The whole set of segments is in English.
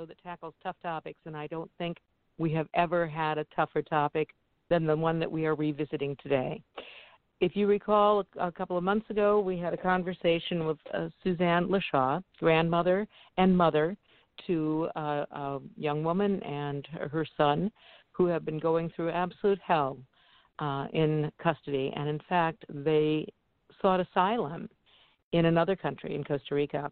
show that tackles tough topics, and I don't think we have ever had a tougher topic than the one that we are revisiting today. If you recall, a couple of months ago, we had a conversation with uh, Suzanne Lichau, grandmother and mother to uh, a young woman and her son who have been going through absolute hell uh, in custody. And in fact, they sought asylum in another country, in Costa Rica.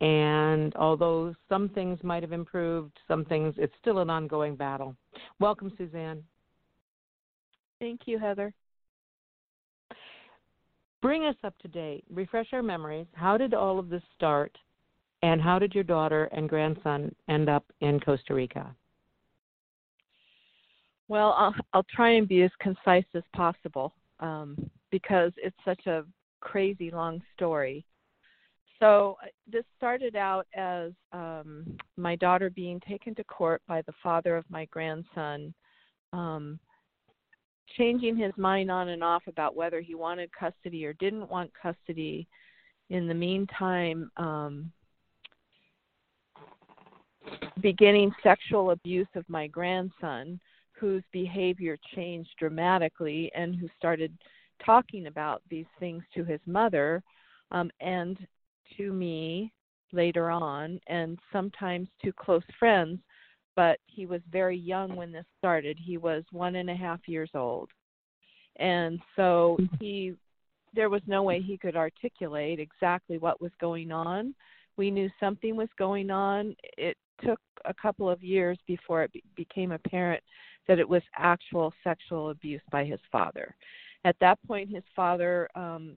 And although some things might have improved, some things, it's still an ongoing battle. Welcome, Suzanne. Thank you, Heather. Bring us up to date. Refresh our memories. How did all of this start? And how did your daughter and grandson end up in Costa Rica? Well, I'll, I'll try and be as concise as possible um, because it's such a crazy long story. So uh, this started out as um, my daughter being taken to court by the father of my grandson, um, changing his mind on and off about whether he wanted custody or didn't want custody. In the meantime, um, beginning sexual abuse of my grandson, whose behavior changed dramatically and who started talking about these things to his mother um, and to me later on, and sometimes to close friends. But he was very young when this started. He was one and a half years old. And so mm-hmm. he there was no way he could articulate exactly what was going on. We knew something was going on. It took a couple of years before it be- became apparent that it was actual sexual abuse by his father. At that point, his father, um,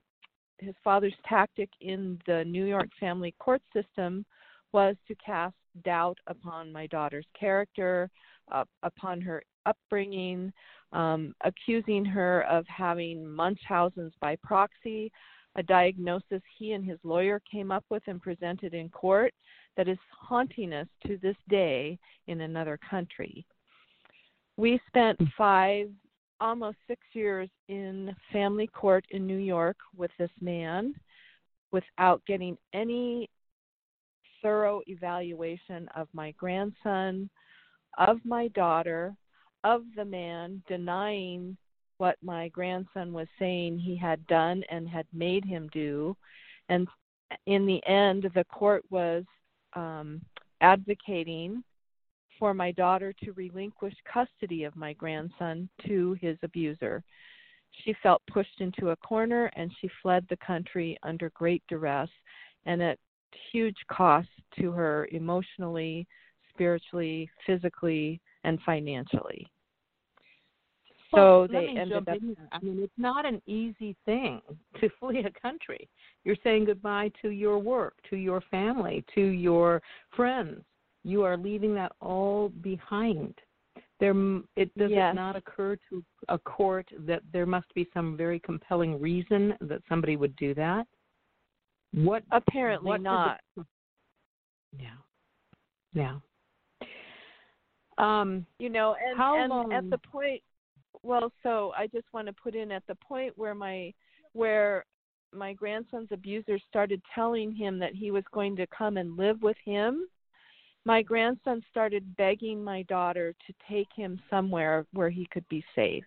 his father's tactic in the New York family court system was to cast doubt upon my daughter's character, uh, upon her upbringing, um, accusing her of having Munchausen's by proxy, a diagnosis he and his lawyer came up with and presented in court that is haunting us to this day in another country. We spent hmm. five, almost six years in family court in New York with this man without getting any thorough evaluation of my grandson, of my daughter, of the man, denying what my grandson was saying he had done and had made him do. And in the end, the court was um, advocating for my daughter to relinquish custody of my grandson to his abuser. She felt pushed into a corner and she fled the country under great duress and at huge cost to her emotionally, spiritually, physically, and financially. Well, so they ended up. I mean, it's not an easy thing to flee a country. You're saying goodbye to your work, to your family, to your friends. You are leaving that all behind. There, it does yes. it not occur to a court that there must be some very compelling reason that somebody would do that. What? Apparently what not. Yeah. Yeah. Um, you know, and, how and long, at the point well, so I just want to put in at the point where my where my grandson's abuser started telling him that he was going to come and live with him, my grandson started begging my daughter to take him somewhere where he could be safe.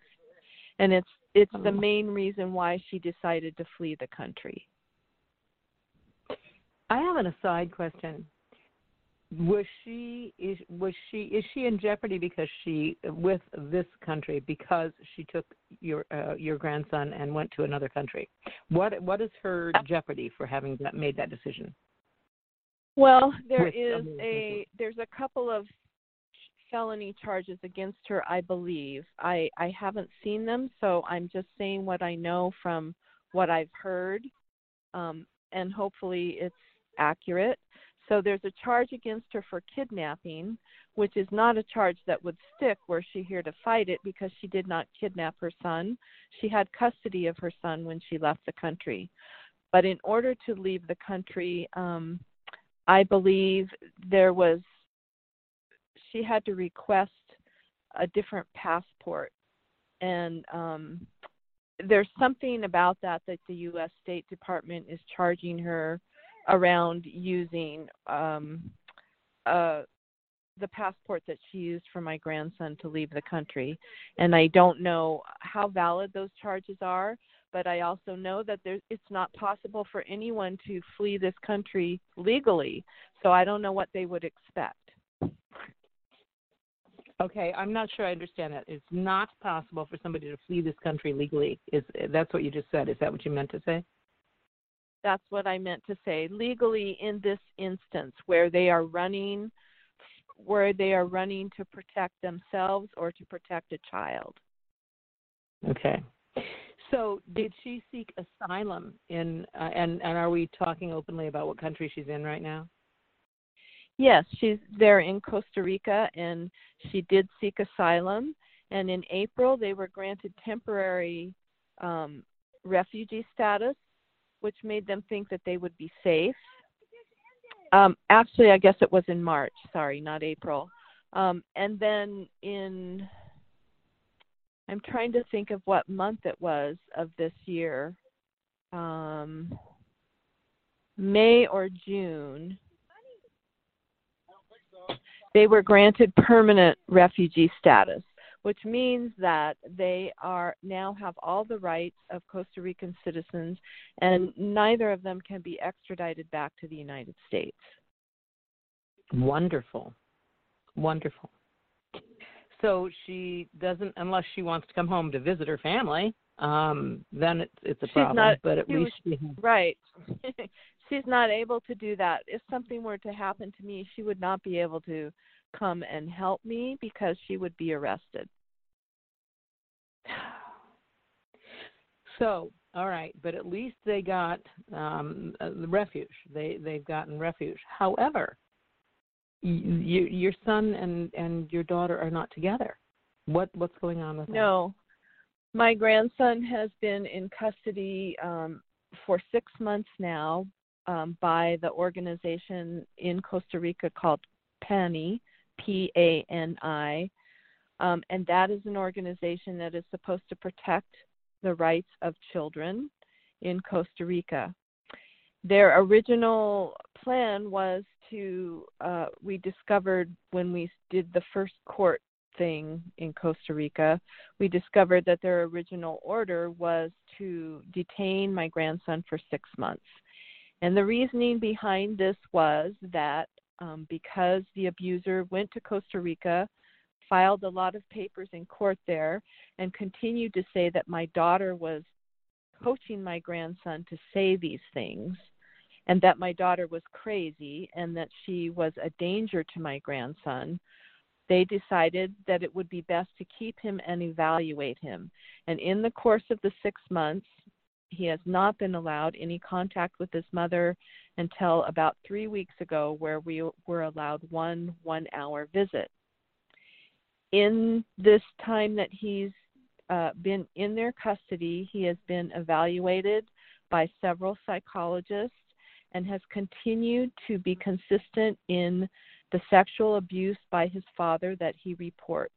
And it's it's the oh. main reason why she decided to flee the country. I have an aside question was she is was she is she in jeopardy because she with this country because she took your uh, your grandson and went to another country what what is her jeopardy for having that made that decision well there is a there's a couple of felony charges against her i believe i i haven't seen them so i'm just saying what i know from what i've heard um and hopefully it's accurate so there's a charge against her for kidnapping, which is not a charge that would stick were she here to fight it because she did not kidnap her son. She had custody of her son when she left the country. But in order to leave the country, um, I believe there was, she had to request a different passport. And um, there's something about that that the U.S. State Department is charging her around using um, uh, the passport that she used for my grandson to leave the country. And I don't know how valid those charges are, but I also know that there, it's not possible for anyone to flee this country legally. So I don't know what they would expect. Okay, I'm not sure I understand that. It's not possible for somebody to flee this country legally. Is that's what you just said? Is that what you meant to say? That's what I meant to say. Legally, in this instance, where they are running, where they are running to protect themselves or to protect a child. Okay. So, did she seek asylum in? Uh, and and are we talking openly about what country she's in right now? Yes, she's there in Costa Rica, and she did seek asylum. And in April, they were granted temporary um, refugee status, which made them think that they would be safe. Um, actually, I guess it was in March. Sorry, not April. Um, and then in, I'm trying to think of what month it was of this year. Um, May or June they were granted permanent refugee status, which means that they are now have all the rights of Costa Rican citizens, and neither of them can be extradited back to the United States. Wonderful, wonderful. So she doesn't, unless she wants to come home to visit her family. Um, then it's it's a She's problem. not, but at least was, she right. she's not able to do that. If something were to happen to me, she would not be able to come and help me because she would be arrested. So, all right, but at least they got um, the refuge. They they've gotten refuge. However, you, your son and and your daughter are not together. What what's going on with that? No, my grandson has been in custody um, for six months now um, by the organization in Costa Rica called PANI, P A N I, um, and that is an organization that is supposed to protect the rights of children in Costa Rica. Their original plan was to, uh, we discovered when we did the first court thing in Costa Rica, we discovered that their original order was to detain my grandson for six months. And the reasoning behind this was that um, because the abuser went to Costa Rica, filed a lot of papers in court there, and continued to say that my daughter was coaching my grandson to say these things, and that my daughter was crazy and that she was a danger to my grandson. They decided that it would be best to keep him and evaluate him. And in the course of the six months, he has not been allowed any contact with his mother until about three weeks ago, where we were allowed one one hour visit. In this time that he's uh, been in their custody, he has been evaluated by several psychologists and has continued to be consistent in the sexual abuse by his father that he reports.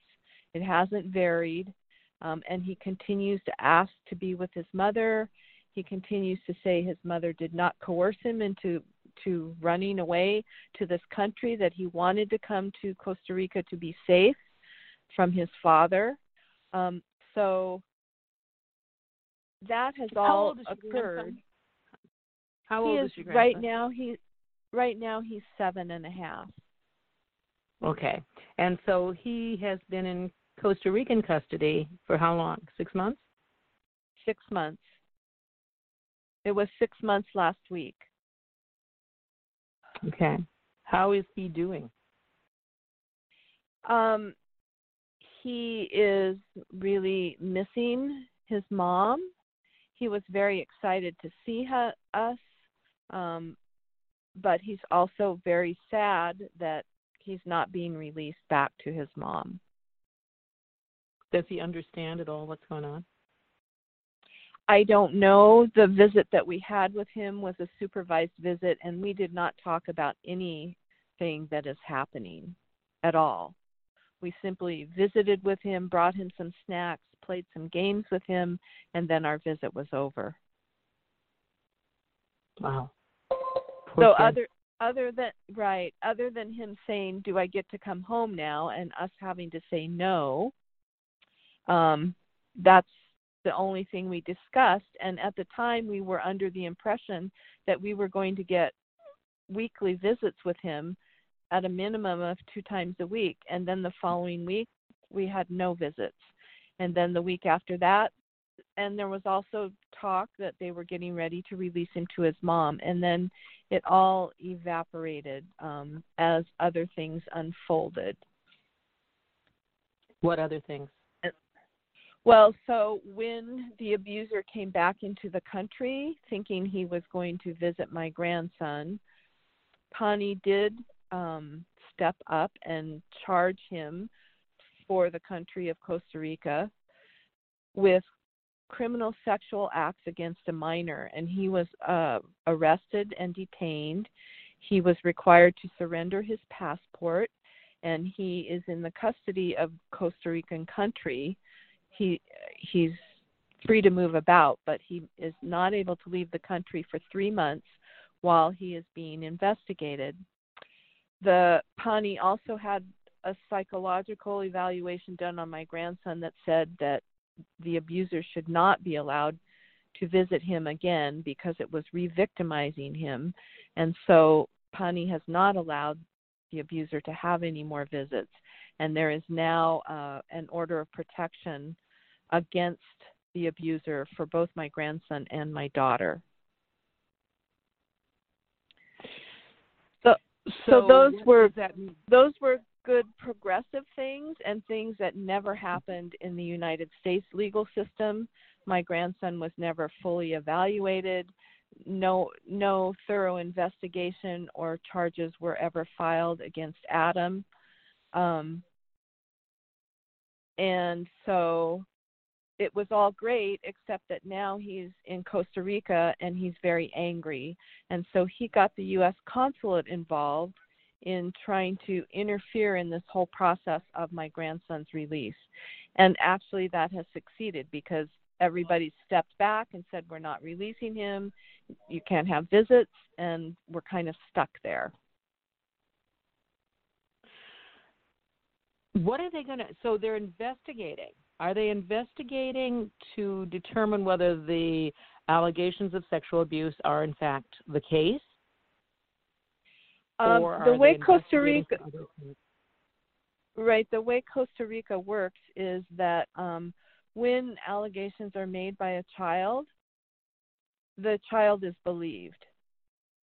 It hasn't varied, um, and he continues to ask to be with his mother he continues to say his mother did not coerce him into to running away to this country that he wanted to come to Costa Rica to be safe from his father. Um, so that has all occurred. How old is, is your right now? He right now he's seven and a half. Okay, and so he has been in Costa Rican custody for how long? Six months. Six months. It was six months last week. Okay. How is he doing? Um, he is really missing his mom. He was very excited to see her, us, um, but he's also very sad that he's not being released back to his mom. Does he understand at all what's going on? I don't know. The visit that we had with him was a supervised visit, and we did not talk about anything that is happening at all. We simply visited with him, brought him some snacks, played some games with him, and then our visit was over. Wow. Poor so other other than right other than him saying do i get to come home now? and us having to say no um that's the only thing we discussed. And at the time we were under the impression that we were going to get weekly visits with him at a minimum of two times a week. And then the following week we had no visits. And then the week after that and there was also talk that they were getting ready to release him to his mom and then it all evaporated um, as other things unfolded. What other things? Well so when the abuser came back into the country thinking he was going to visit my grandson Pani did um, step up and charge him for the country of Costa Rica with criminal sexual acts against a minor, and he was uh, arrested and detained. He was required to surrender his passport, and he is in the custody of Costa Rican country. He he's free to move about, but he is not able to leave the country for three months while he is being investigated. The Pani also had a psychological evaluation done on my grandson that said that the abuser should not be allowed to visit him again because it was re-victimizing him. And so pani has not allowed the abuser to have any more visits. And there is now uh, an order of protection against the abuser for both my grandson and my daughter. So so, so those were that those were good progressive things and things that never happened in the United States legal system. My grandson was never fully evaluated. No no thorough investigation or charges were ever filed against Adam. Um, and so it was all great except that now he's in Costa Rica and he's very angry and so he got the US consulate involved in trying to interfere in this whole process of my grandson's release. And actually, that has succeeded because everybody stepped back and said, We're not releasing him. You can't have visits. And we're kind of stuck there. What are they going to? So they're investigating. Are they investigating to determine whether the allegations of sexual abuse are in fact the case? Um, the way Costa Rica, right, the way Costa Rica works is that um, when allegations are made by a child, the child is believed.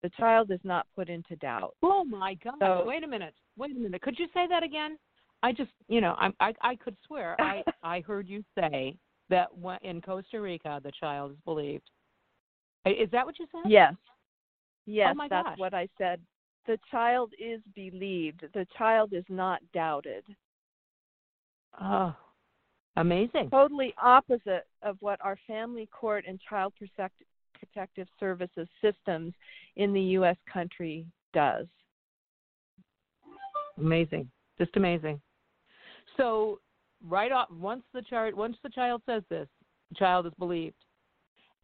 The child is not put into doubt. Oh my God! So, wait a minute. Wait a minute. Could you say that again? I just, you know, I I, I could swear I I heard you say that in Costa Rica the child is believed. Is that what you said? Yes. Yes, oh that's gosh. what I said the child is believed. The child is not doubted. Oh, amazing. Totally opposite of what our family court and child protective services systems in the U.S. country does. Amazing. Just amazing. So, right off, once the child once the child says this, the child is believed,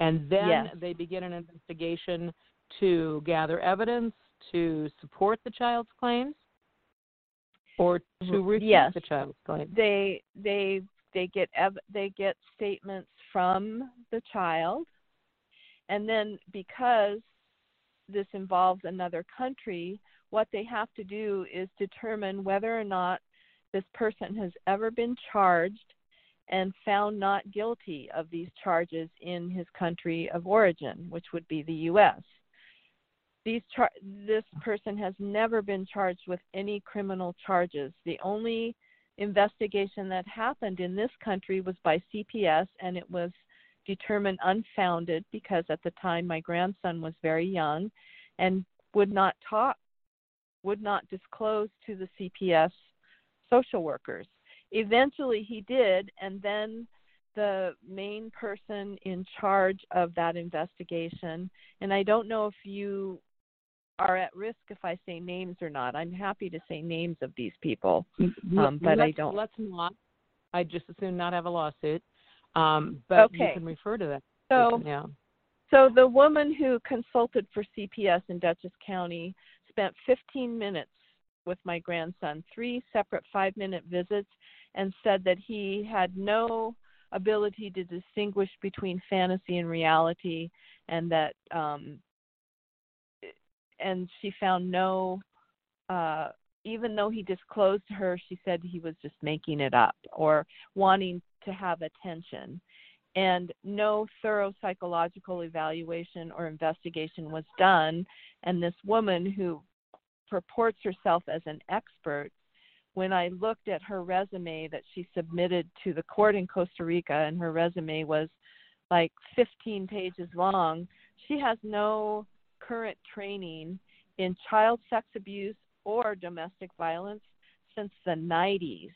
and then yes. they begin an investigation to gather evidence, to support the child's claims or to refute yes. the child's claims? They they they get ev- they get statements from the child, and then because this involves another country, what they have to do is determine whether or not this person has ever been charged and found not guilty of these charges in his country of origin, which would be the U.S these char- this person has never been charged with any criminal charges. The only investigation that happened in this country was by CPS, and it was determined unfounded because at the time my grandson was very young and would not talk, would not disclose to the CPS social workers. Eventually he did, and then the main person in charge of that investigation, and I don't know if you are at risk if I say names or not. I'm happy to say names of these people, um, but let's, I don't. Let's not. I just assume not have a lawsuit. Um, but okay. you can refer to that. So, yeah. So the woman who consulted for CPS in Dutchess County spent 15 minutes with my grandson, three separate five minute visits, and said that he had no ability to distinguish between fantasy and reality, and that um, and she found no uh, even though he disclosed to her, she said he was just making it up or wanting to have attention. And no thorough psychological evaluation or investigation was done. And this woman who purports herself as an expert, when I looked at her resume that she submitted to the court in Costa Rica, and her resume was like 15 pages long, she has no current training in child sex abuse or domestic violence since the 90s.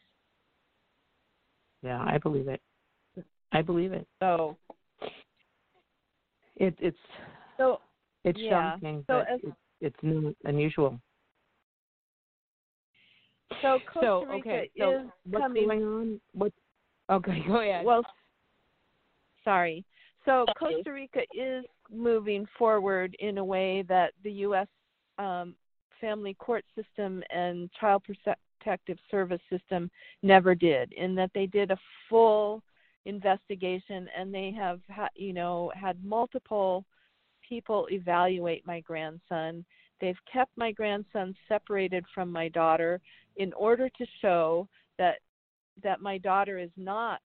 Yeah, I believe it. I believe it. So it, it's so it's yeah. shocking, so but as, it, it's new, unusual. So Costa so, Rica okay, so is what's coming. going on? What? Okay, go ahead. Well, sorry. So Costa Rica is moving forward in a way that the U.S. Um, family court system and child protective service system never did, in that they did a full investigation and they have, ha- you know, had multiple people evaluate my grandson. They've kept my grandson separated from my daughter in order to show that that my daughter is not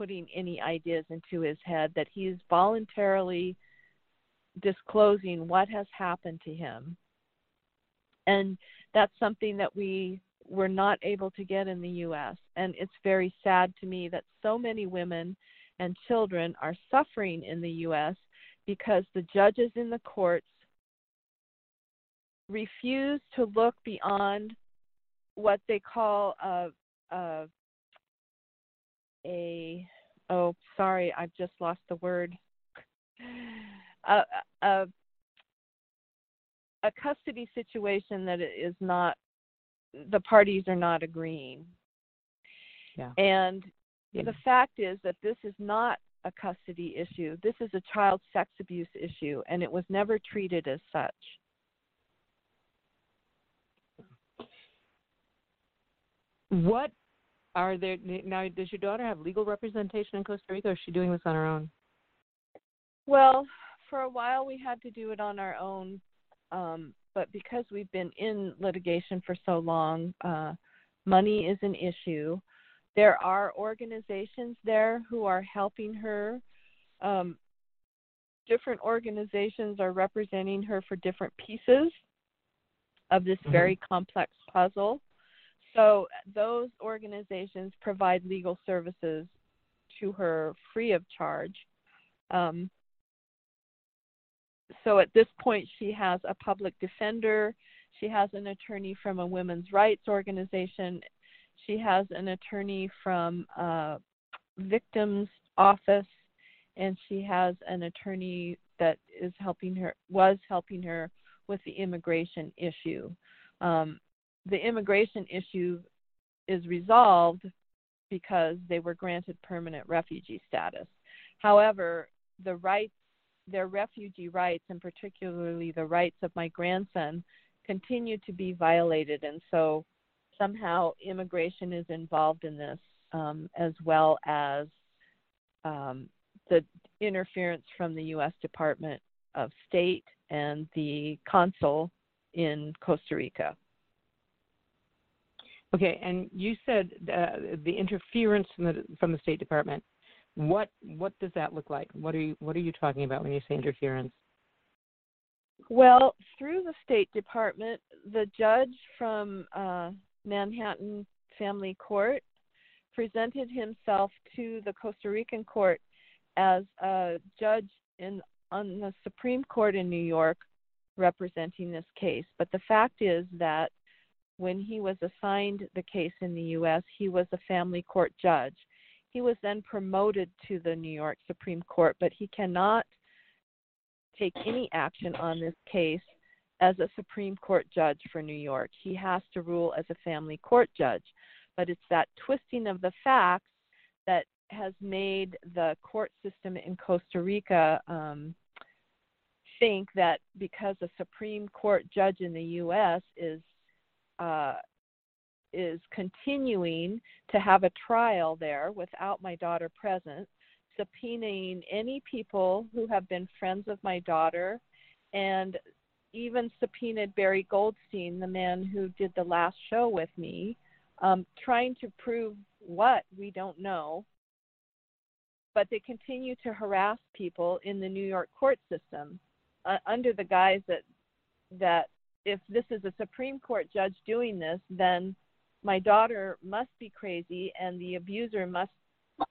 putting any ideas into his head that he's voluntarily disclosing what has happened to him. And that's something that we were not able to get in the US and it's very sad to me that so many women and children are suffering in the US because the judges in the courts refuse to look beyond what they call a a, a oh sorry I've just lost the word a, a a custody situation that is not the parties are not agreeing. Yeah. And Yeah. the fact is that this is not a custody issue. This is a child sex abuse issue and it was never treated as such. What are there now? Does your daughter have legal representation in Costa Rica, or is she doing this on her own? Well, for a while we had to do it on our own, um, but because we've been in litigation for so long, uh, money is an issue. There are organizations there who are helping her. Um, different organizations are representing her for different pieces of this Mhm. very complex puzzle. So those organizations provide legal services to her free of charge. Um, so at this point, she has a public defender. She has an attorney from a women's rights organization. She has an attorney from a victims office, and she has an attorney that is helping her was helping her with the immigration issue. Um, the immigration issue is resolved because they were granted permanent refugee status. However, the rights, their refugee rights, and particularly the rights of my grandson, continue to be violated, and so somehow immigration is involved in this, um, as well as um, the interference from the U.S. Department of State and the consul in Costa Rica. Okay, and you said uh, the interference from the from the State Department. What what does that look like? What are you what are you talking about when you say interference? Well, through the State Department, the judge from uh, Manhattan Family Court presented himself to the Costa Rican court as a judge in on the Supreme Court in New York representing this case. But the fact is that when he was assigned the case in the US, he was a family court judge. He was then promoted to the New York Supreme Court, but he cannot take any action on this case as a Supreme Court judge for New York. He has to rule as a family court judge. But it's that twisting of the facts that has made the court system in Costa Rica um, think that because a Supreme Court judge in the U.S. is uh, is continuing to have a trial there without my daughter present, subpoenaing any people who have been friends of my daughter, and even subpoenaed Barry Goldstein, the man who did the last show with me, um, trying to prove what we don't know. But they continue to harass people in the New York court system uh, under the guise that that if this is a Supreme Court judge doing this, then my daughter must be crazy and the abuser must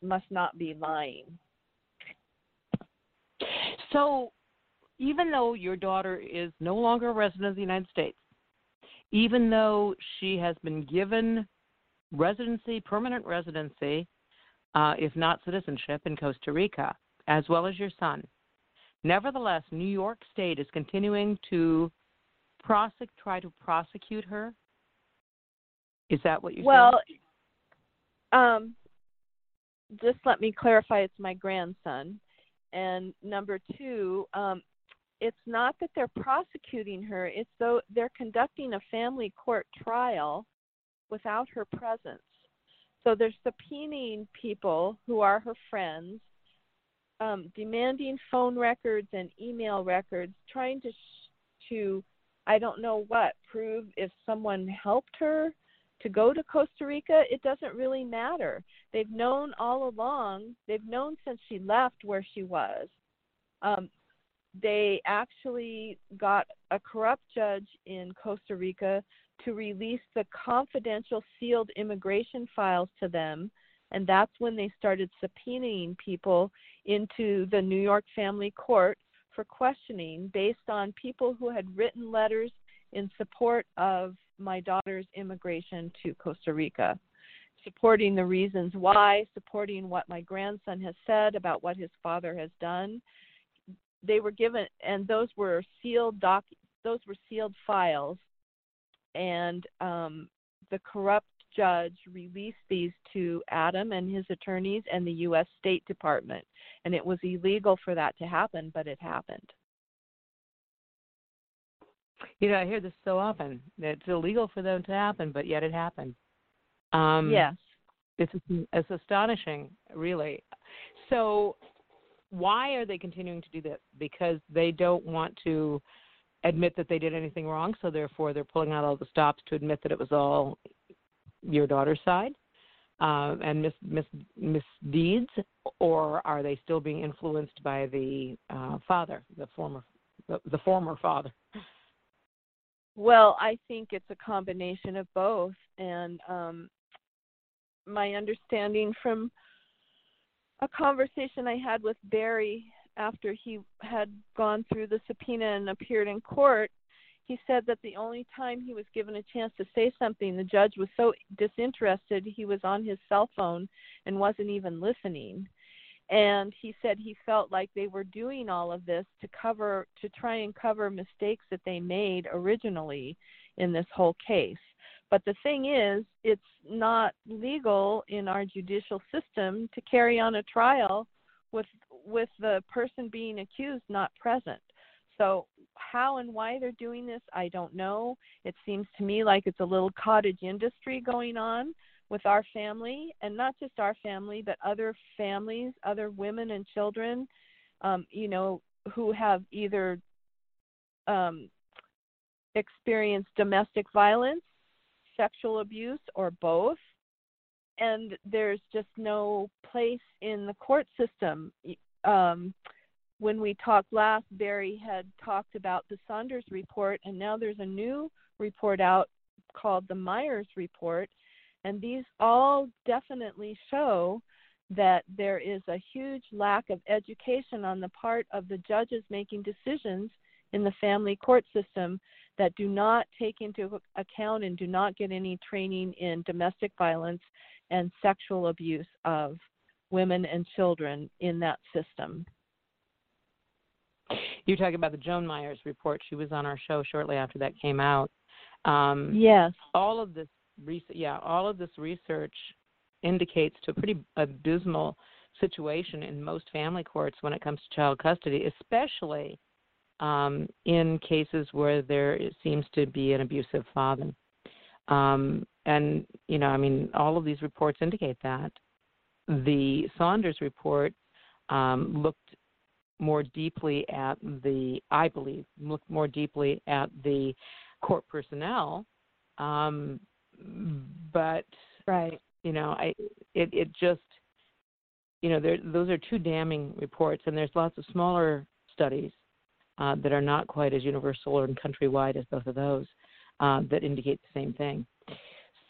must not be lying. So, even though your daughter is no longer a resident of the United States, even though she has been given residency, permanent residency, uh, if not citizenship, in Costa Rica, as well as your son, nevertheless, New York State is continuing to prosecute, try to prosecute her is that what you're well, saying? Well, um, just let me clarify it's my grandson. And number two, um, it's not that they're prosecuting her, it's though they're conducting a family court trial without her presence. So they're subpoenaing people who are her friends, um, demanding phone records and email records, trying to sh- to I don't know what prove if someone helped her to go to Costa Rica, it doesn't really matter. They've known all along, they've known since she left where she was. Um, they actually got a corrupt judge in Costa Rica to release the confidential sealed immigration files to them. And that's when they started subpoenaing people into the New York Family Court for questioning based on people who had written letters in support of my daughter's immigration to Costa Rica, supporting the reasons why, supporting what my grandson has said about what his father has done. They were given, and those were sealed doc. Those were sealed files, and um, the corrupt judge released these to Adam and his attorneys and the U.S. State Department. And it was illegal for that to happen, but it happened. You know, I hear this so often. It's illegal for them to happen, but yet it happened. Um, yes. It's it's astonishing, really. So, why are they continuing to do this? Because they don't want to admit that they did anything wrong, so therefore they're pulling out all the stops to admit that it was all your daughter's side uh, and mis, mis, misdeeds, or are they still being influenced by the uh, father, the former the, the former father? Well, I think it's a combination of both, and um, my understanding from a conversation I had with Barry after he had gone through the subpoena and appeared in court, he said that the only time he was given a chance to say something, the judge was so disinterested he was on his cell phone and wasn't even listening. And he said he felt like they were doing all of this to cover to try and cover mistakes that they made originally in this whole case. But the thing is it's not legal in our judicial system to carry on a trial with with the person being accused not present so how and why they're doing this i don't know it seems to me like it's a little cottage industry going on with our family, and not just our family, but other families, other women and children, um, you know, who have either um, experienced domestic violence, sexual abuse, or both. And there's just no place in the court system. Um, when we talked last, Barry had talked about the Saunders report, and now there's a new report out called the Meier's report and these all definitely show that there is a huge lack of education on the part of the judges making decisions in the family court system that do not take into account and do not get any training in domestic violence and sexual abuse of women and children in that system. You're talking about the Joan Meier's report. She was on our show shortly after that came out. Um, yes. All of this yeah, all of this research indicates to a pretty abysmal situation in most family courts when it comes to child custody, especially um, in cases where there seems to be an abusive father. Um, and, you know, I mean, all of these reports indicate that. The Saunders report um, looked more deeply at the, I believe, looked more deeply at the court personnel. Um, but, right, you know, I, it, it just, you know, there, those are two damning reports, and there's lots of smaller studies uh, that are not quite as universal and countrywide as both of those uh, that indicate the same thing.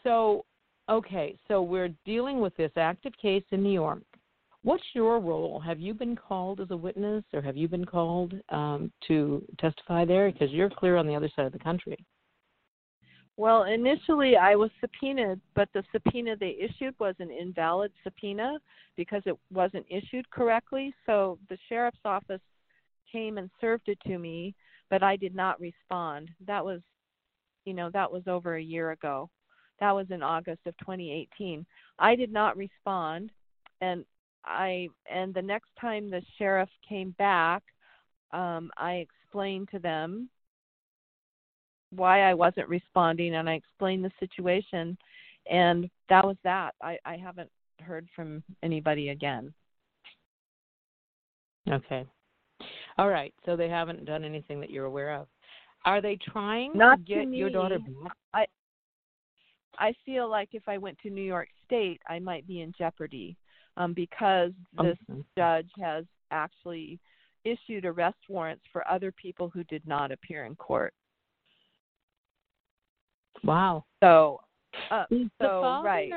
So, okay, so we're dealing with this active case in New York. What's your role? Have you been called as a witness, or have you been called um, to testify there? Because you're clear on the other side of the country. Well, initially I was subpoenaed, but the subpoena they issued was an invalid subpoena because it wasn't issued correctly. So the sheriff's office came and served it to me, but I did not respond. That was, you know, that was over a year ago. That was in August of 2018. I did not respond, and I and the next time the sheriff came back, um, I explained to them why I wasn't responding, and I explained the situation, and that was that. I, I haven't heard from anybody again. Okay. All right. So they haven't done anything that you're aware of. Are they trying Not to get to your daughter back? I I feel like if I went to New York State, I might be in jeopardy um, because this Okay. judge has actually issued arrest warrants for other people who did not appear in court. Wow. So, uh, Is so father, right.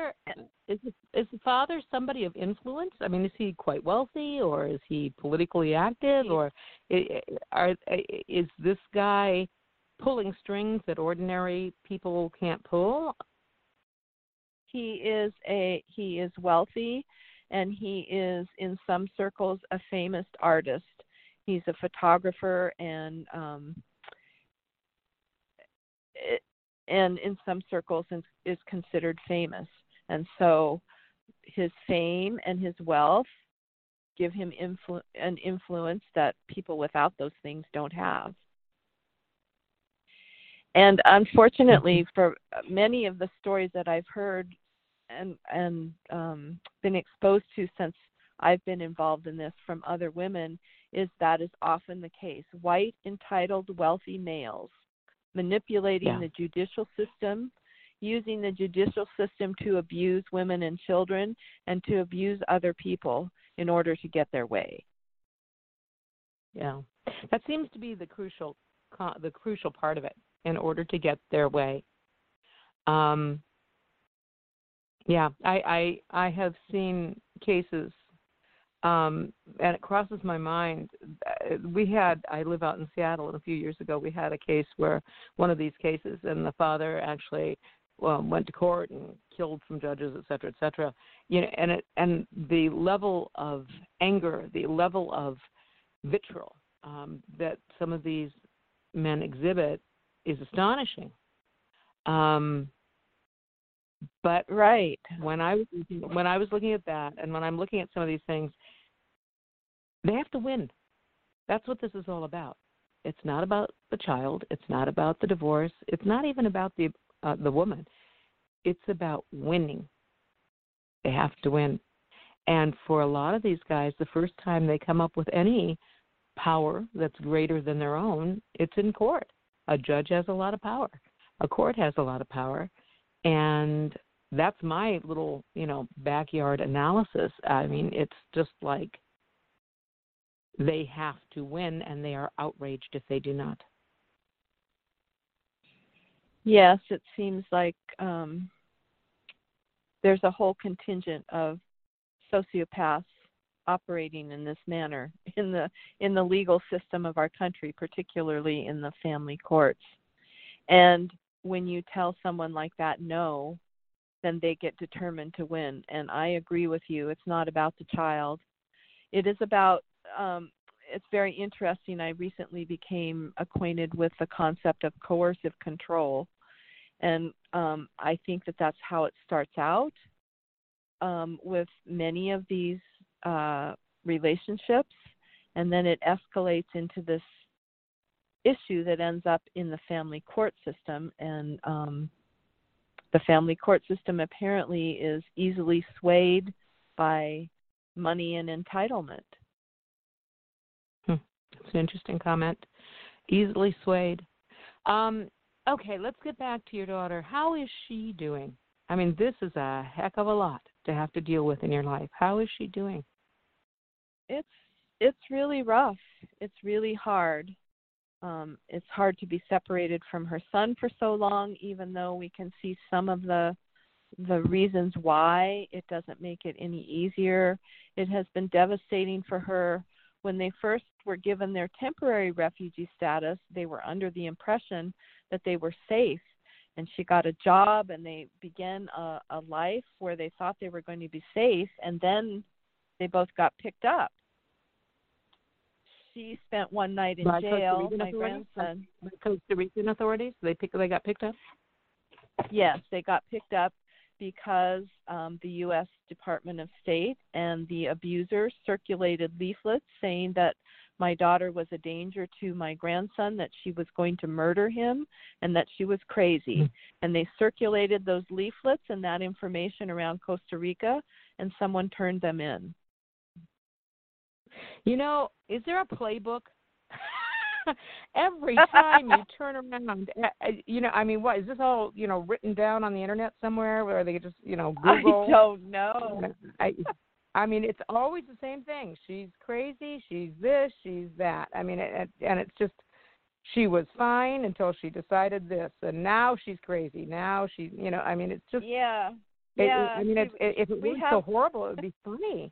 Is the, is the father somebody of influence? I mean, is he quite wealthy, or is he politically active, or are is this guy pulling strings that ordinary people can't pull? he is a he is wealthy and he is in some circles a famous artist. He's a photographer and um it, and in some circles is, is considered famous. And so his fame and his wealth give him influ- an influence that people without those things don't have. And unfortunately for many of the stories that i've heard and and um, been exposed to since I've been involved in this from other women is that is often the case. White, entitled, wealthy males manipulating Yeah. the judicial system, using the judicial system to abuse women and children and to abuse other people in order to get their way. Yeah, that seems to be the crucial the crucial part of it in order to get their way. Um, yeah, I I I have seen cases, um, and it crosses my mind. Uh, We had I live out in Seattle, and a few years ago we had a case where one of these cases, and the father actually well, went to court and killed some judges, et cetera, et cetera. You know, and it and the level of anger, the level of vitriol um, that some of these men exhibit is astonishing. Um, but Right. when I was when I was looking at that, and when I'm looking at some of these things, they have to win. That's what this is all about. It's not about the child. It's not about the divorce. It's not even about the uh, the woman. It's about winning. They have to win. And for a lot of these guys, the first time they come up with any power that's greater than their own, it's in court. A judge has a lot of power. A court has a lot of power. And that's my little, you know, backyard analysis. I mean, it's just like they have to win and they are outraged if they do not. Yes, it seems like um, there's a whole contingent of sociopaths operating in this manner in the in the legal system of our country, particularly in the family courts. And when you tell someone like that no, then they get determined to win. And I agree with you. It's not about the child. It is about um, it's very interesting. I recently became acquainted with the concept of coercive control, and um, I think that that's how it starts out um, with many of these uh, relationships, and then it escalates into this issue that ends up in the family court system and um the family court system apparently is easily swayed by money and entitlement. Hmm. That's an interesting comment. Easily swayed. Um, okay, let's get back to your daughter. How is she doing? I mean, this is a heck of a lot to have to deal with in your life. How is she doing? It's it's really rough. It's really hard. Um, it's hard to be separated from her son for so long, even though we can see some of the the reasons why it doesn't make it any easier. It has been devastating for her. When they first were given their temporary refugee status, they were under the impression that they were safe. And she got a job and they began a, a life where they thought they were going to be safe. And then they both got picked up. She spent one night in By jail. My grandson. By Costa Rican authorities? They pick, they got picked up. Yes, they got picked up because um, the U.S. Department of State and the abuser circulated leaflets saying that my daughter was a danger to my grandson, that she was going to murder him, and that she was crazy. Mm. And they circulated those leaflets and that information around Costa Rica, and someone turned them in. You know, is there a playbook? Every time you turn around, you know, I mean, what is this all, you know, written down on the internet somewhere where they just, you know, Google? I don't know. I, I mean, it's always the same thing. She's crazy. She's this. She's that. I mean, it, and it's just she was fine until she decided this, and now she's crazy. Now she, you know, I mean, it's just. Yeah. It, yeah. I mean, it's, if it was so horrible, it would be funny.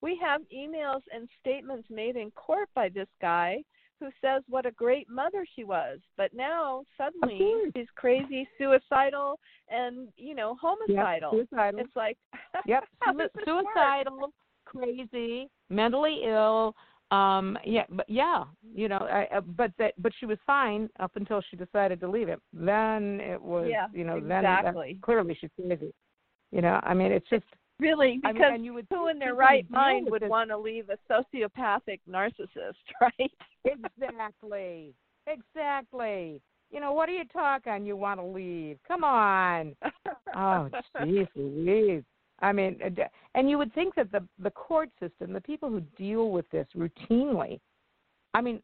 We have emails and statements made in court by this guy who says what a great mother she was, but now suddenly she's crazy, suicidal, and you know homicidal. Yep, suicidal. It's like Yep, how Sui- does this work? suicidal, crazy, mentally ill. Um, yeah, but yeah, you know, I, uh, but that, but she was fine up until she decided to leave it. Then it was, Yeah, you know, then that- clearly she's crazy. You know, I mean, it's just Really, I because mean, you would who in their right mind would this- want to leave a sociopathic narcissist, right? exactly, exactly. You know, what are you talking? You want to leave? Come on. Oh, jeez Louise. I mean, uh, and you would think that the the court system, the people who deal with this routinely, I mean,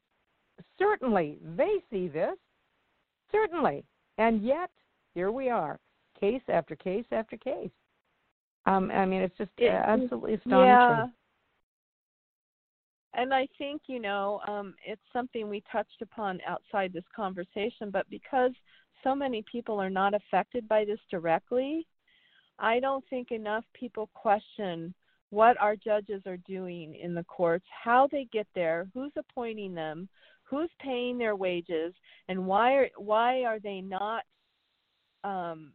certainly they see this, certainly, and yet here we are, case after case after case. Um, I mean, it's just It- uh, absolutely astonishing. Yeah. And I think, you know, um, it's something we touched upon outside this conversation, but because so many people are not affected by this directly, I don't think enough people question what our judges are doing in the courts, how they get there, who's appointing them, who's paying their wages, and why are why are they not um,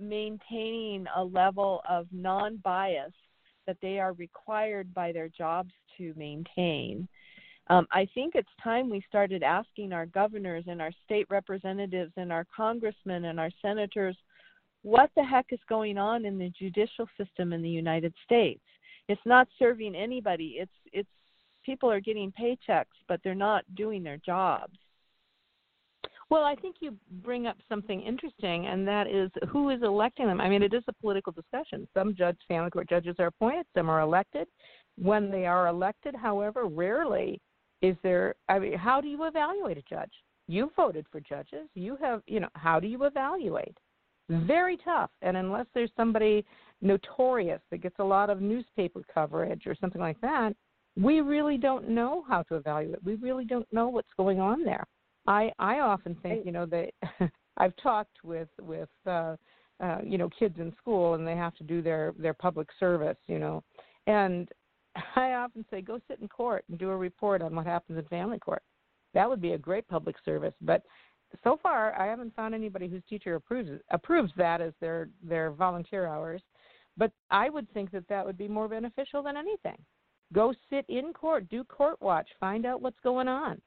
maintaining a level of non-bias that they are required by their jobs to maintain. Um, I think it's time we started asking our governors and our state representatives and our congressmen and our senators what the heck is going on in the judicial system in the United States. It's not serving anybody. It's it's people are getting paychecks, but they're not doing their jobs. Well, I think you bring up something interesting, and that is who is electing them. I mean, it is a political discussion. Some judge, family court judges are appointed, some are elected. When they are elected, however, rarely is there. I mean, how do you evaluate a judge? You voted for judges. You have, you know, how do you evaluate? Very tough. And unless there's somebody notorious that gets a lot of newspaper coverage or something like that, we really don't know how to evaluate. We really don't know what's going on there. I I often think you know that I've talked with with uh, uh, you know kids in school and they have to do their their public service you know and I often say go sit in court and do a report on what happens in family court. That would be a great public service, but so far I haven't found anybody whose teacher approves approves that as their their volunteer hours. But I would think that that would be more beneficial than anything. Go sit in court, do court watch, find out what's going on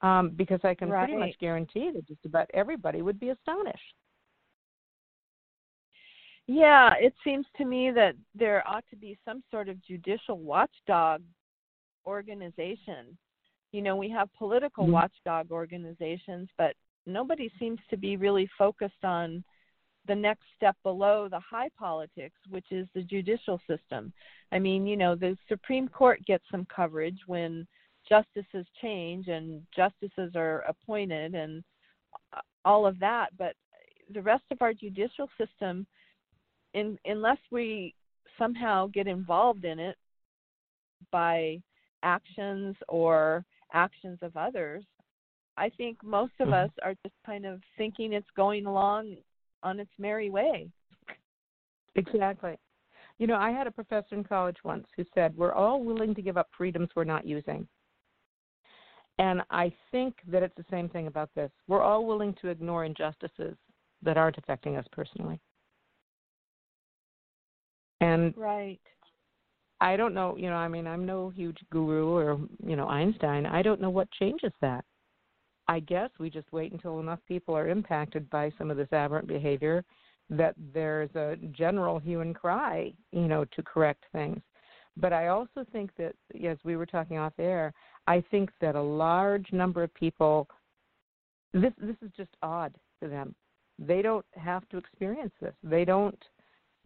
um, because I can pretty much guarantee that just about everybody would be astonished. Yeah, it seems to me that there ought to be some sort of judicial watchdog organization you know, we have political Mhm. watchdog organizations, but nobody seems to be really focused on the next step below the high politics, which is the judicial system. I mean, you know, the Supreme Court gets some coverage when justices change and justices are appointed and all of that, but the rest of our judicial system, in, unless we somehow get involved in it by actions or actions of others, I think most of Mhm. us are just kind of thinking it's going along on its merry way. Exactly. You know, I had a professor in college once who said, We're all willing to give up freedoms we're not using. And I think that it's the same thing about this. We're all willing to ignore injustices that aren't affecting us personally. And Right. I don't know, you know, I mean, I'm no huge guru or, you know, Einstein. I don't know what changes that. I guess we just wait until enough people are impacted by some of this aberrant behavior that there's a general hue and cry, you know, to correct things. But I also think that, as we were talking off air, I think that a large number of people, this this is just odd to them. They don't have to experience this. They don't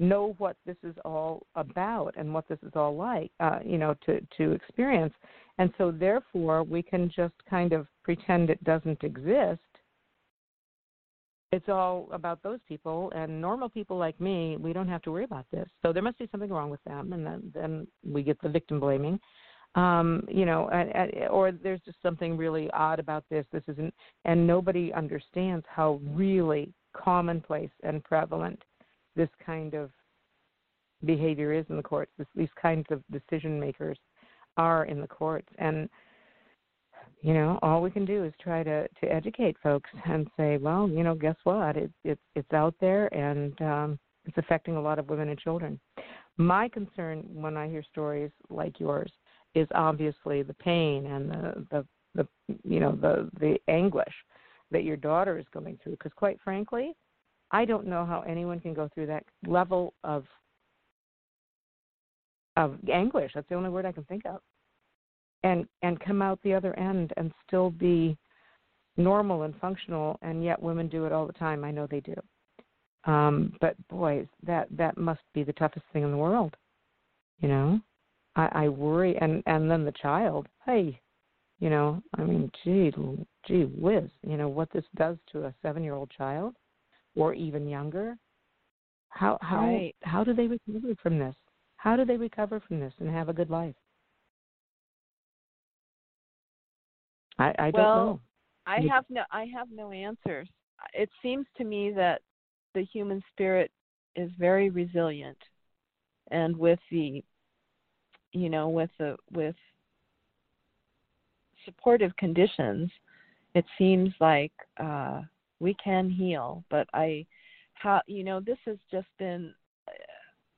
know what this is all about and what this is all like, uh, you know, to to experience. And so, therefore, we can just kind of pretend it doesn't exist. It's all about those people, and normal people like me, we don't have to worry about this. So there must be something wrong with them, and then then we get the victim blaming. Um, you know, or there's just something really odd about this. This isn't, and nobody understands how really commonplace and prevalent this kind of behavior is in the courts. This, these kinds of decision makers are in the courts, and you know, all we can do is try to to educate folks and say, well, you know, guess what? It's it's it's out there, and um, it's affecting a lot of women and children. My concern when I hear stories like yours is obviously the pain and the the, the you know the the anguish that your daughter is going through. Because quite frankly, I don't know how anyone can go through that level of of anguish. That's the only word I can think of. And and come out the other end and still be normal and functional and yet women do it all the time. I know they do. Um, but boys, that that must be the toughest thing in the world. You know? I, I worry and and then the child, hey, you know, I mean, gee, gee whiz, you know what this does to a seven-year-old child, or even younger. How how right. how do they recover from this? How do they recover from this and have a good life? I, I well, don't know. I have no I have no answers. It seems to me that the human spirit is very resilient and with the you know with the with supportive conditions it seems like uh we can heal but i how you know this has just been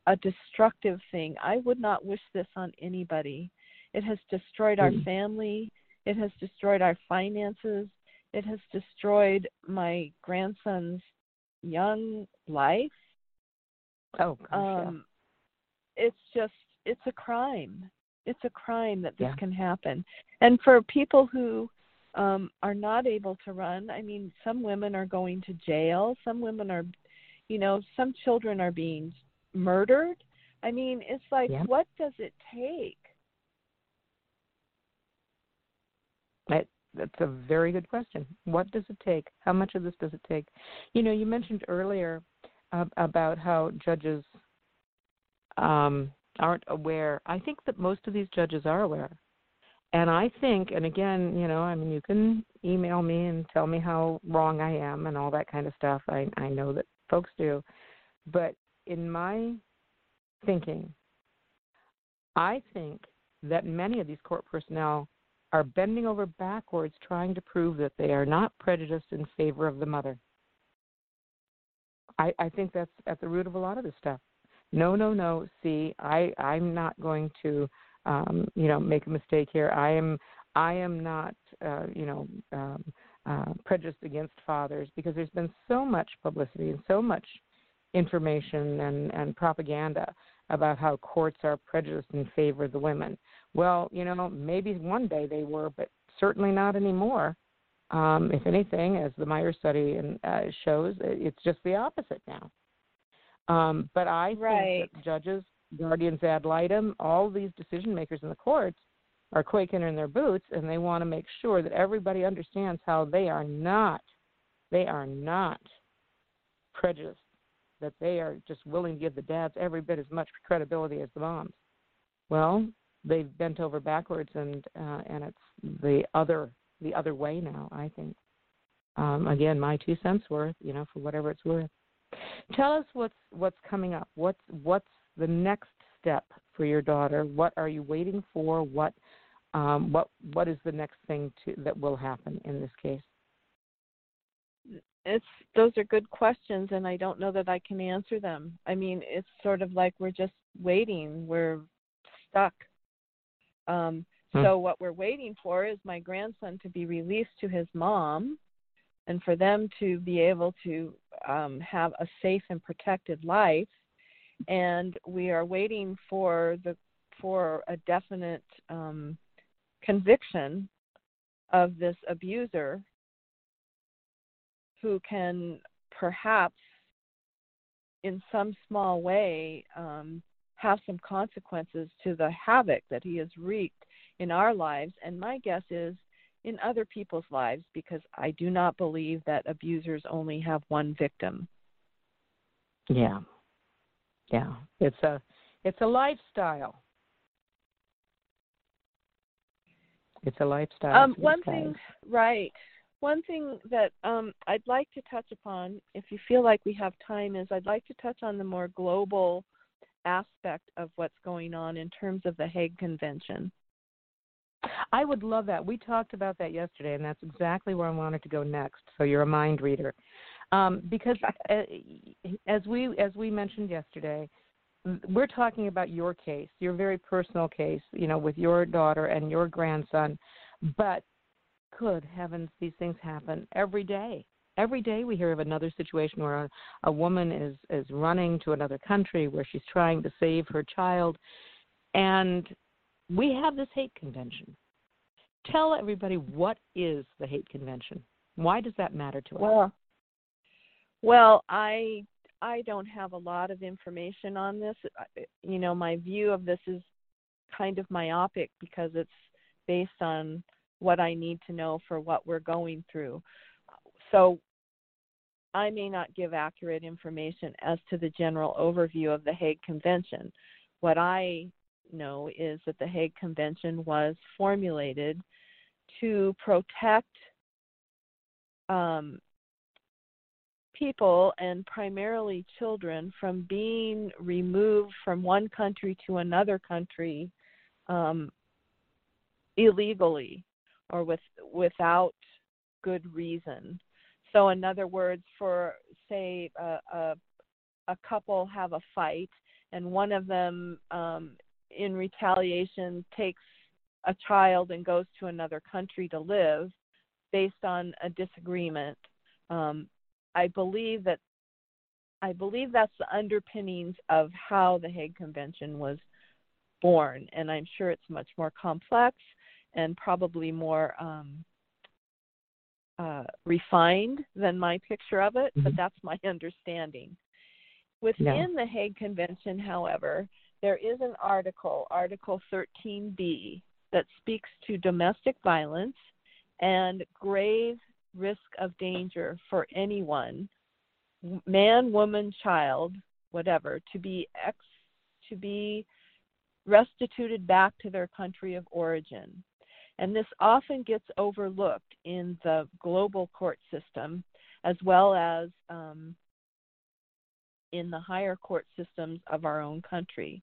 a destructive thing. I would not wish this on anybody. It has destroyed our Mm. family. It has destroyed our finances. It has destroyed my grandson's young life. Oh, gosh, yeah. um it's just it's a crime it's a crime that this Yeah. can happen and for people who um are not able to run i mean some women are going to jail some women are you know some children are being murdered i mean it's like Yeah. what does it take That, that's a very good question. What does it take? How much of this does it take? You know, you mentioned earlier uh, about how judges um, aren't aware. I think that most of these judges are aware. And I think, and again, you know, I mean, you can email me and tell me how wrong I am and all that kind of stuff. I, I know that folks do. But in my thinking, I think that many of these court personnel are bending over backwards trying to prove that they are not prejudiced in favor of the mother. I, I think that's at the root of a lot of this stuff. No, no, no. See, I, I'm not going to, um, you know, make a mistake here. I am, I am not, uh, you know, um, uh, prejudiced against fathers because there's been so much publicity and so much information and, and propaganda about how courts are prejudiced in favor of the women. Well, you know, maybe one day they were, but certainly not anymore. Um, if anything, as the Meier study in, uh, shows, it's just the opposite now. Um, but I right. think that judges, guardians ad litem, all these decision makers in the courts are quaking in their boots, and they want to make sure that everybody understands how they are not, they are not prejudiced, that they are just willing to give the dads every bit as much credibility as the moms. Well, they've bent over backwards, and uh, and it's the other the other way now. I think. Um, again, my two cents worth, you know, for whatever it's worth. Tell us what's what's coming up. What's what's the next step for your daughter? What are you waiting for? What um, what what is the next thing to, that will happen in this case? It's those are good questions, and I don't know that I can answer them. I mean, it's sort of like we're just waiting. We're stuck. Um, hmm. So what we're waiting for is my grandson to be released to his mom, and for them to be able to um, have a safe and protected life. And we are waiting for the for a definite um, conviction of this abuser who can perhaps in some small way um, have some consequences to the havoc that he has wreaked in our lives and my guess is in other people's lives because I do not believe that abusers only have one victim. Yeah. Yeah. It's a it's a lifestyle. It's a lifestyle. Um one thing right. One thing that um I'd like to touch upon if you feel like we have time is I'd like to touch on the more global aspect of what's going on in terms of the Hague Convention. I would love that. We talked about that yesterday, and that's exactly where I wanted to go next. So you're a mind reader, um, because uh, as we as we mentioned yesterday, we're talking about your case, your very personal case, you know, with your daughter and your grandson. But good heavens, these things happen every day. Every day we hear of another situation where a, a woman is is running to another country where she's trying to save her child, and we have this Hague Convention. Tell everybody what is the Hague Convention. Why does that matter to us? Well, well, I I don't have a lot of information on this. You know, my view of this is kind of myopic because it's based on what I need to know for what we're going through. So I may not give accurate information as to the general overview of the Hague Convention. What I know is that the Hague Convention was formulated to protect um, people and primarily children from being removed from one country to another country um, illegally or with without good reason. So, in other words, for say a, a, a couple have a fight and one of them um, in retaliation takes a child and goes to another country to live based on a disagreement. Um, I believe that I believe that's the underpinnings of how the Hague Convention was born, and I'm sure it's much more complex and probably more um, uh, refined than my picture of it, mm-hmm. but that's my understanding. Within yeah. the Hague Convention, however, there is an article, Article 13b, that speaks to domestic violence and grave risk of danger for anyone, man, woman, child, whatever, to be ex to be restituted back to their country of origin. And this often gets overlooked in the global court system as well as um, in the higher court systems of our own country.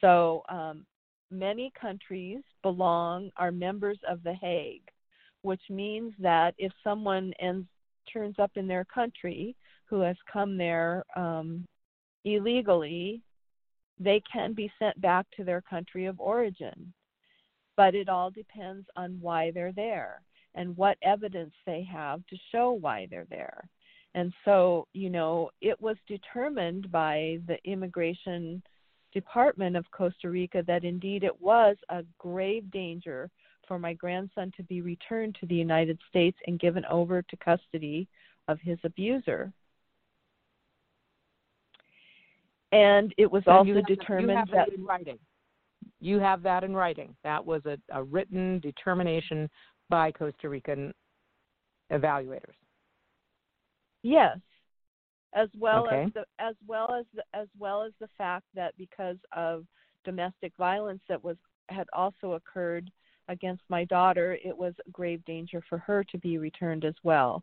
So um, many countries belong, are members of the Hague, which means that if someone ends, turns up in their country who has come there um, illegally, they can be sent back to their country of origin. But it all depends on why they're there and what evidence they have to show why they're there. And so, you know, it was determined by the immigration department of Costa Rica that indeed it was a grave danger for my grandson to be returned to the United States and given over to custody of his abuser. And it was And also you have, determined you have that that in writing. You have that in writing. That was a, a written determination by Costa Rican evaluators. Yes, as well Okay. as the as well as the, as well as the fact that because of domestic violence that was had also occurred against my daughter, it was a grave danger for her to be returned as well.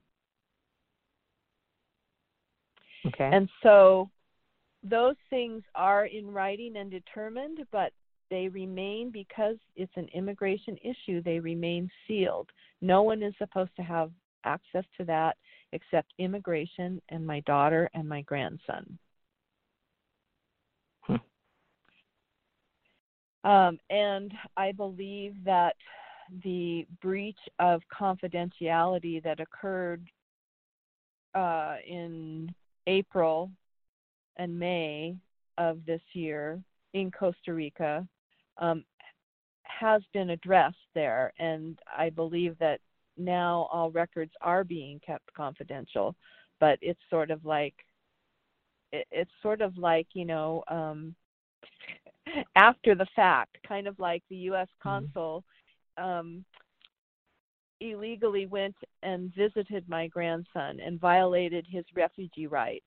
Okay. And so those things are in writing and determined, but they remain because it's an immigration issue, they remain sealed. No one is supposed to have access to that except immigration and my daughter and my grandson. Hmm. Um, and I believe that the breach of confidentiality that occurred uh, in April and May of this year in Costa Rica um, has been addressed there, and I believe that now all records are being kept confidential. But it's sort of like it, it's sort of like you know um, after the fact, kind of like the U.S. consul. Um, illegally went and visited my grandson and violated his refugee rights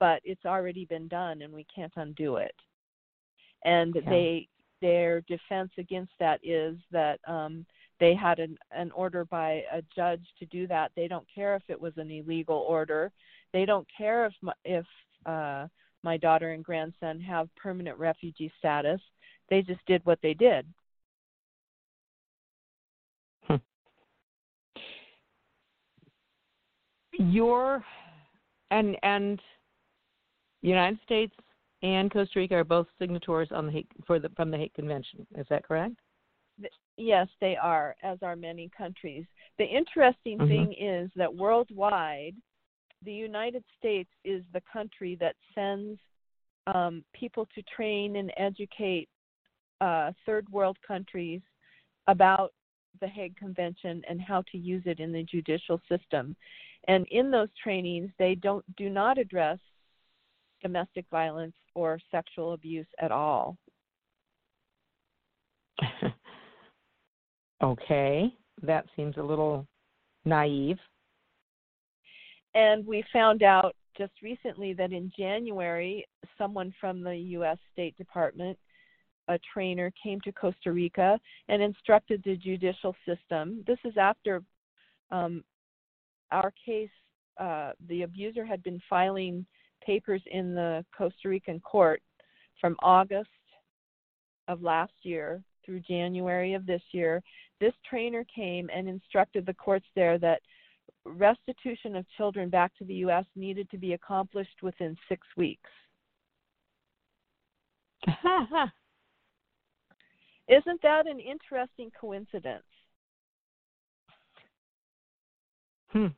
but it's already been done and we can't undo it and Yeah. they their defense against that is that um they had an an order by a judge to do that. They don't care if it was an illegal order. They don't care if my, if uh my daughter and grandson have permanent refugee status. They just did what they did. Your and and United States and Costa Rica are both signatories on the Hague, for the from the Hague Convention. Is that correct? Yes, they are, as are many countries. The interesting Mhm. thing is that worldwide, the United States is the country that sends um, people to train and educate uh, third world countries about the Hague Convention and how to use it in the judicial system. And in those trainings, they don't do not address domestic violence or sexual abuse at all. okay, that seems a little naive. And we found out just recently that in January, someone from the U.S. State Department, a trainer, came to Costa Rica and instructed the judicial system. This is after um, our case, uh, the abuser had been filing papers in the Costa Rican court from August of last year through January of this year. This trainer came and instructed the courts there that restitution of children back to the U.S. needed to be accomplished within six weeks. Isn't that an interesting coincidence? hmm.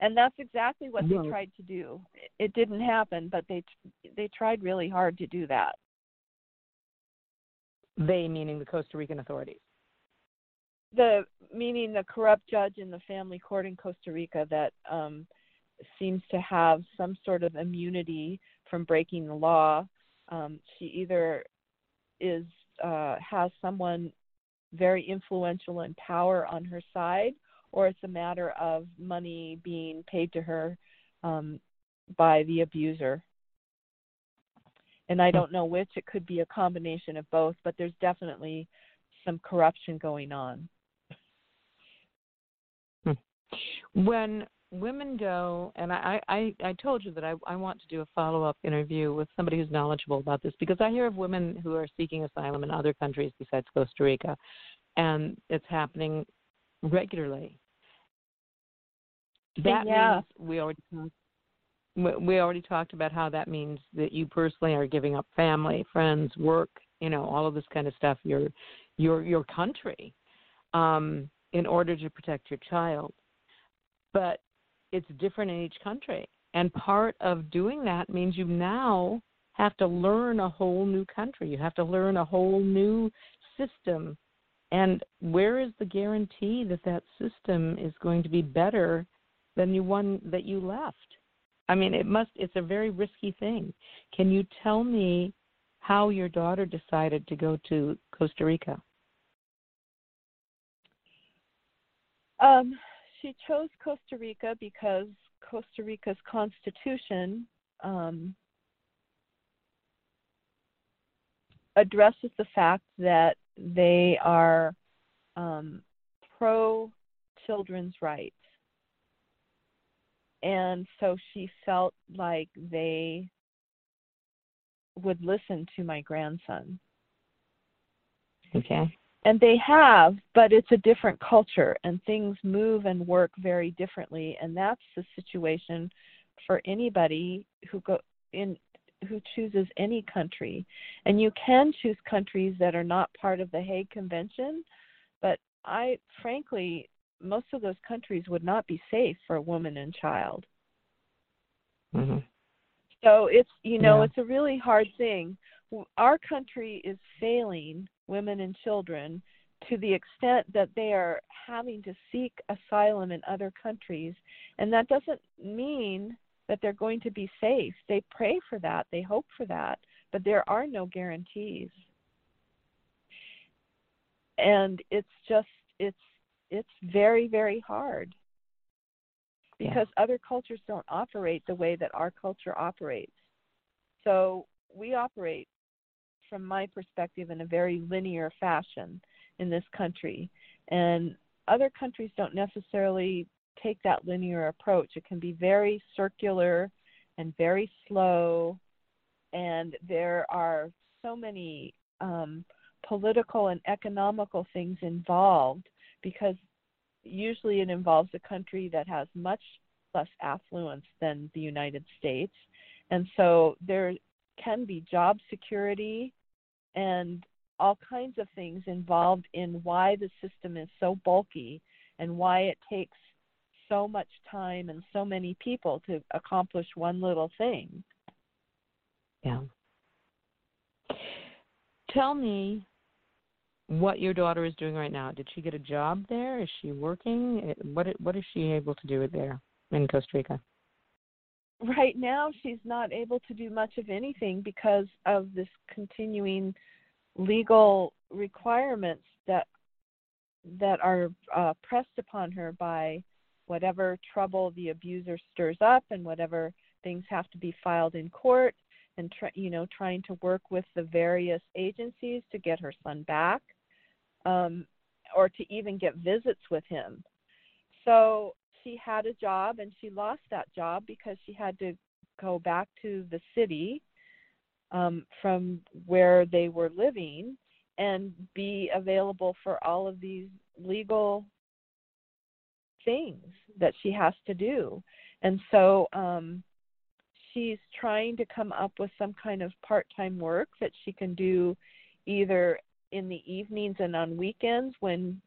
And that's exactly what Right. they tried to do. It didn't happen, but they they tried really hard to do that. They meaning the Costa Rican authorities. The meaning the corrupt judge in the family court in Costa Rica that um, seems to have some sort of immunity from breaking the law. Um, she either is uh, has someone very influential in power on her side, or it's a matter of money being paid to her um, by the abuser. And I don't know which. It could be a combination of both, but there's definitely some corruption going on. When women go, and I, I, I told you that I, I want to do a follow up interview with somebody who's knowledgeable about this because I hear of women who are seeking asylum in other countries besides Costa Rica, and it's happening regularly. That Yeah. means we already we- we already talked about how that means that you personally are giving up family, friends, work, you know, all of this kind of stuff, your your your country, um, in order to protect your child. But it's different in each country. And part of doing that means you now have to learn a whole new country. You have to learn a whole new system And where is the guarantee that that system is going to be better than the one that you left? I mean, it must. It's a very risky thing. Can you tell me how your daughter decided to go to Costa Rica? Um, she chose Costa Rica because Costa Rica's constitution um, addresses the fact that they are um, pro children's rights. And so she felt like they would listen to my grandson. Okay. And they have, but it's a different culture and things move and work very differently and that's the situation for anybody who go in who chooses any country. And you can choose countries that are not part of the Hague Convention, but I frankly most of those countries would not be safe for a woman and child. Mm-hmm. So it's you know Yeah. it's a really hard thing. Our country is failing women and children to the extent that they are having to seek asylum in other countries, and that doesn't mean that they're going to be safe. They pray for that, they hope for that, but there are no guarantees. And it's just it's it's very very hard Yeah. because other cultures don't operate the way that our culture operates. So we operate, from my perspective, in a very linear fashion in this country. And other countries don't necessarily take that linear approach. It can be very circular and very slow. And there are so many um, political and economical things involved because usually it involves a country that has much less affluence than the United States. And so there can be job security and all kinds of things involved in why the system is so bulky and why it takes so much time and so many people to accomplish one little thing. Yeah. Tell me what your daughter is doing right now. Did she get a job there? Is she working? What what is she able to do there in Costa Rica? Right now, she's not able to do much of anything because of this continuing legal requirements that that are uh, pressed upon her by whatever trouble the abuser stirs up and whatever things have to be filed in court and try, you know trying to work with the various agencies to get her son back um, or to even get visits with him. So she had a job and she lost that job because she had to go back to the city um, from where they were living and be available for all of these legal things that she has to do. And so um, she's trying to come up with some kind of part time work that she can do either in the evenings and on weekends when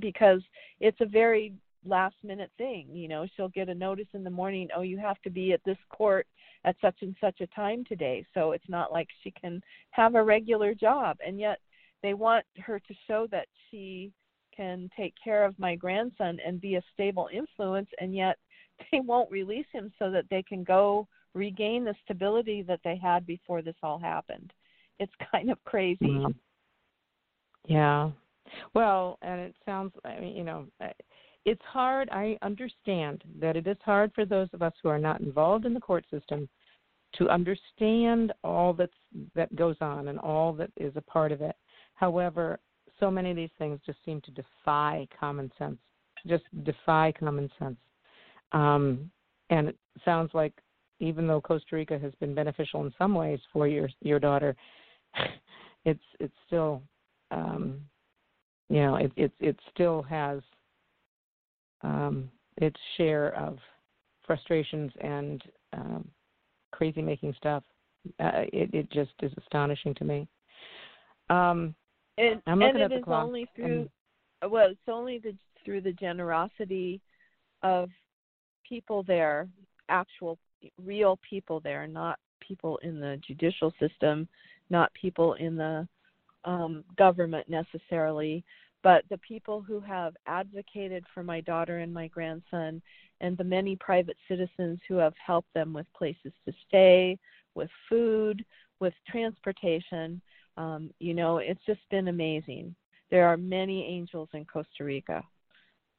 because it's a very last minute thing you know she'll get a notice in the morning oh you have to be at this court at such and such a time today. So it's not like she can have a regular job and yet they want her to show that she can take care of my grandson and be a stable influence and yet they won't release him so that they can go regain the stability that they had before this all happened. It's kind of crazy. Yeah. Well, and it sounds, I mean, you know, it's hard. I understand that it is hard for those of us who are not involved in the court system to understand all that's that goes on and all that is a part of it. However, so many of these things just seem to defy common sense, just defy common sense. Um, and it sounds like even though Costa Rica has been beneficial in some ways for your your daughter, it's it's still um, you know it it it still has um, its share of frustrations and um, crazy making stuff. Uh, it it just is astonishing to me. Um, and, I'm and it at the is only through and- well it's only the, through the generosity of people there actual real people there not people in the judicial system not people in the um, government necessarily, but the people who have advocated for my daughter and my grandson, and the many private citizens who have helped them with places to stay, with food, with transportation. Um, you know, it's just been amazing. There are many angels in Costa Rica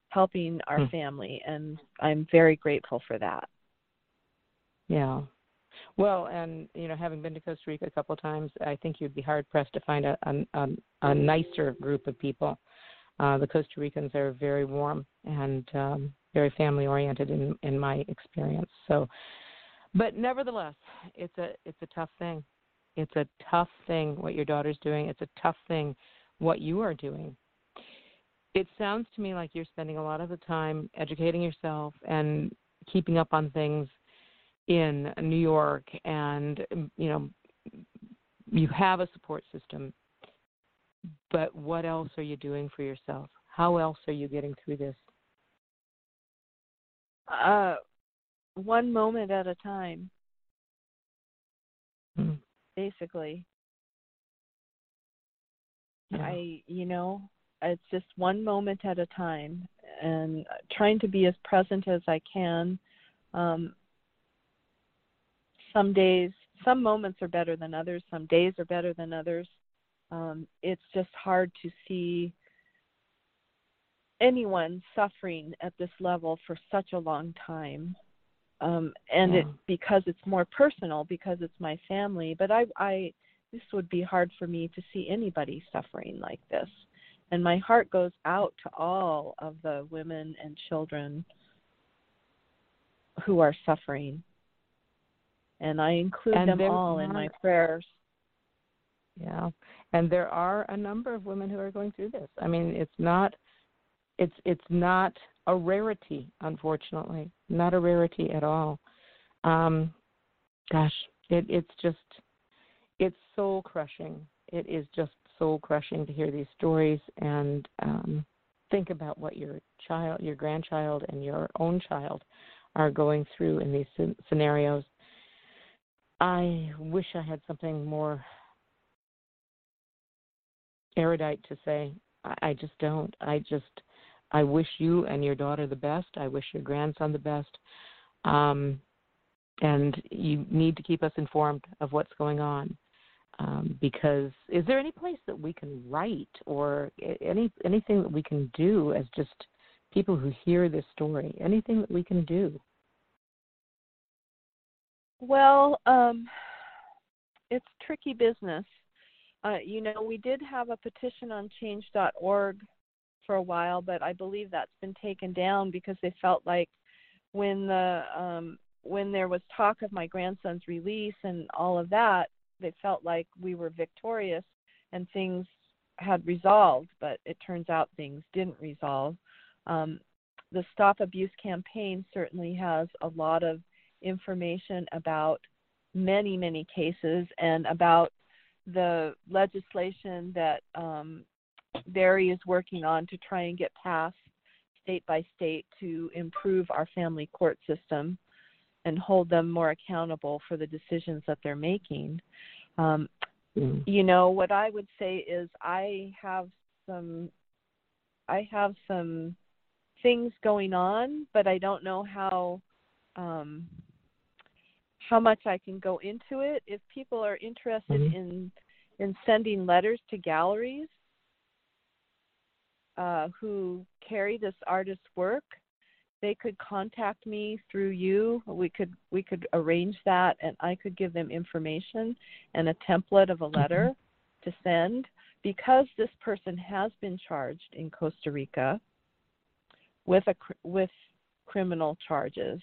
helping our hmm. family, and I'm very grateful for that. Yeah. Well, and you know, having been to Costa Rica a couple of times, I think you'd be hard pressed to find a a, a nicer group of people. Uh, the Costa Ricans are very warm and um, very family oriented in in my experience. So, but nevertheless, it's a it's a tough thing. It's a tough thing what your daughter's doing. It's a tough thing what you are doing. It sounds to me like you're spending a lot of the time educating yourself and keeping up on things in New York and you know you have a support system but what else are you doing for yourself? How else are you getting through this? Uh one moment at a time. Hmm. basically. Yeah. i you know it's just one moment at a time and trying to be as present as i can. Um some days some moments are better than others. Some days are better than others um, it's just hard to see anyone suffering at this level for such a long time um, and yeah. it because it's more personal because it's my family but i i this would be hard for me to see anybody suffering like this and my heart goes out to all of the women and children who are suffering and I include and them all in my prayers. Yeah, and there are a number of women who are going through this. I mean, it's not, it's it's not a rarity, unfortunately, not a rarity at all. Um, gosh, it, it's just, it's soul crushing. It is just soul crushing to hear these stories and um, think about what your child, your grandchild, and your own child are going through in these scenarios. I wish I had something more erudite to say. I, I just don't. I just I wish you and your daughter the best. I wish your grandson the best. Um, and you need to keep us informed of what's going on. Um, because is there any place that we can write or any anything that we can do as just people who hear this story? Anything that we can do? Well, um, it's tricky business. Uh, you know, we did have a petition on change.org for a while, but I believe that's been taken down because they felt like when the um, when there was talk of my grandson's release and all of that, they felt like we were victorious and things had resolved, but it turns out things didn't resolve. Um, the Stop Abuse campaign certainly has a lot of information about many, many cases and about the legislation that um, Barry is working on to try and get passed state by state to improve our family court system and hold them more accountable for the decisions that they're making. Um, mm. You know, what I would say is I have some, I have some things going on, but I don't know how um, how much I can go into it. If people are interested mm-hmm. in in sending letters to galleries uh, who carry this artist's work, they could contact me through you. We could we could arrange that, and I could give them information and a template of a mm-hmm. letter mm-hmm. to send. Because this person has been charged in Costa Rica with a with criminal charges,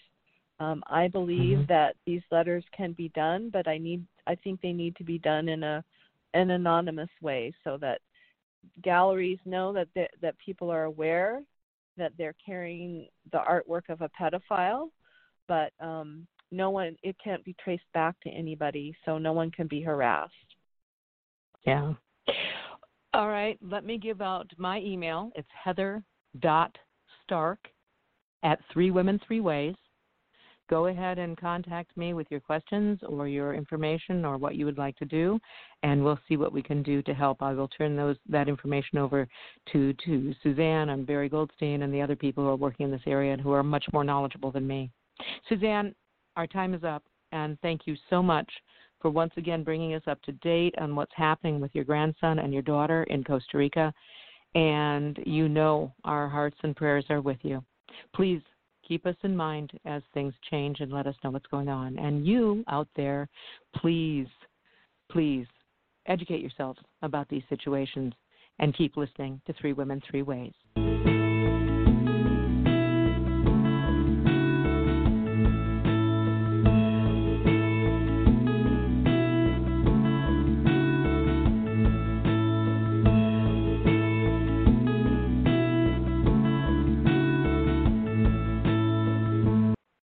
um, I believe mm-hmm. that these letters can be done, but I need I think they need to be done in a an anonymous way so that galleries know that they, that people are aware that they're carrying the artwork of a pedophile, but um, no one it can't be traced back to anybody, so no one can be harassed. Yeah. All right. Let me give out my email. It's heather dot stark at three women three ways go ahead and contact me with your questions or your information or what you would like to do, and we'll see what we can do to help. I will turn those that information over to to Suzanne and Barry Goldstein and the other people who are working in this area and who are much more knowledgeable than me. Suzanne, our time is up, and thank you so much for once again bringing us up to date on what's happening with your grandson and your daughter in Costa Rica. And you know our hearts and prayers are with you. Please keep us in mind as things change and let us know what's going on. And you out there, please, please educate yourselves about these situations and keep listening to Three Women, Three Ways.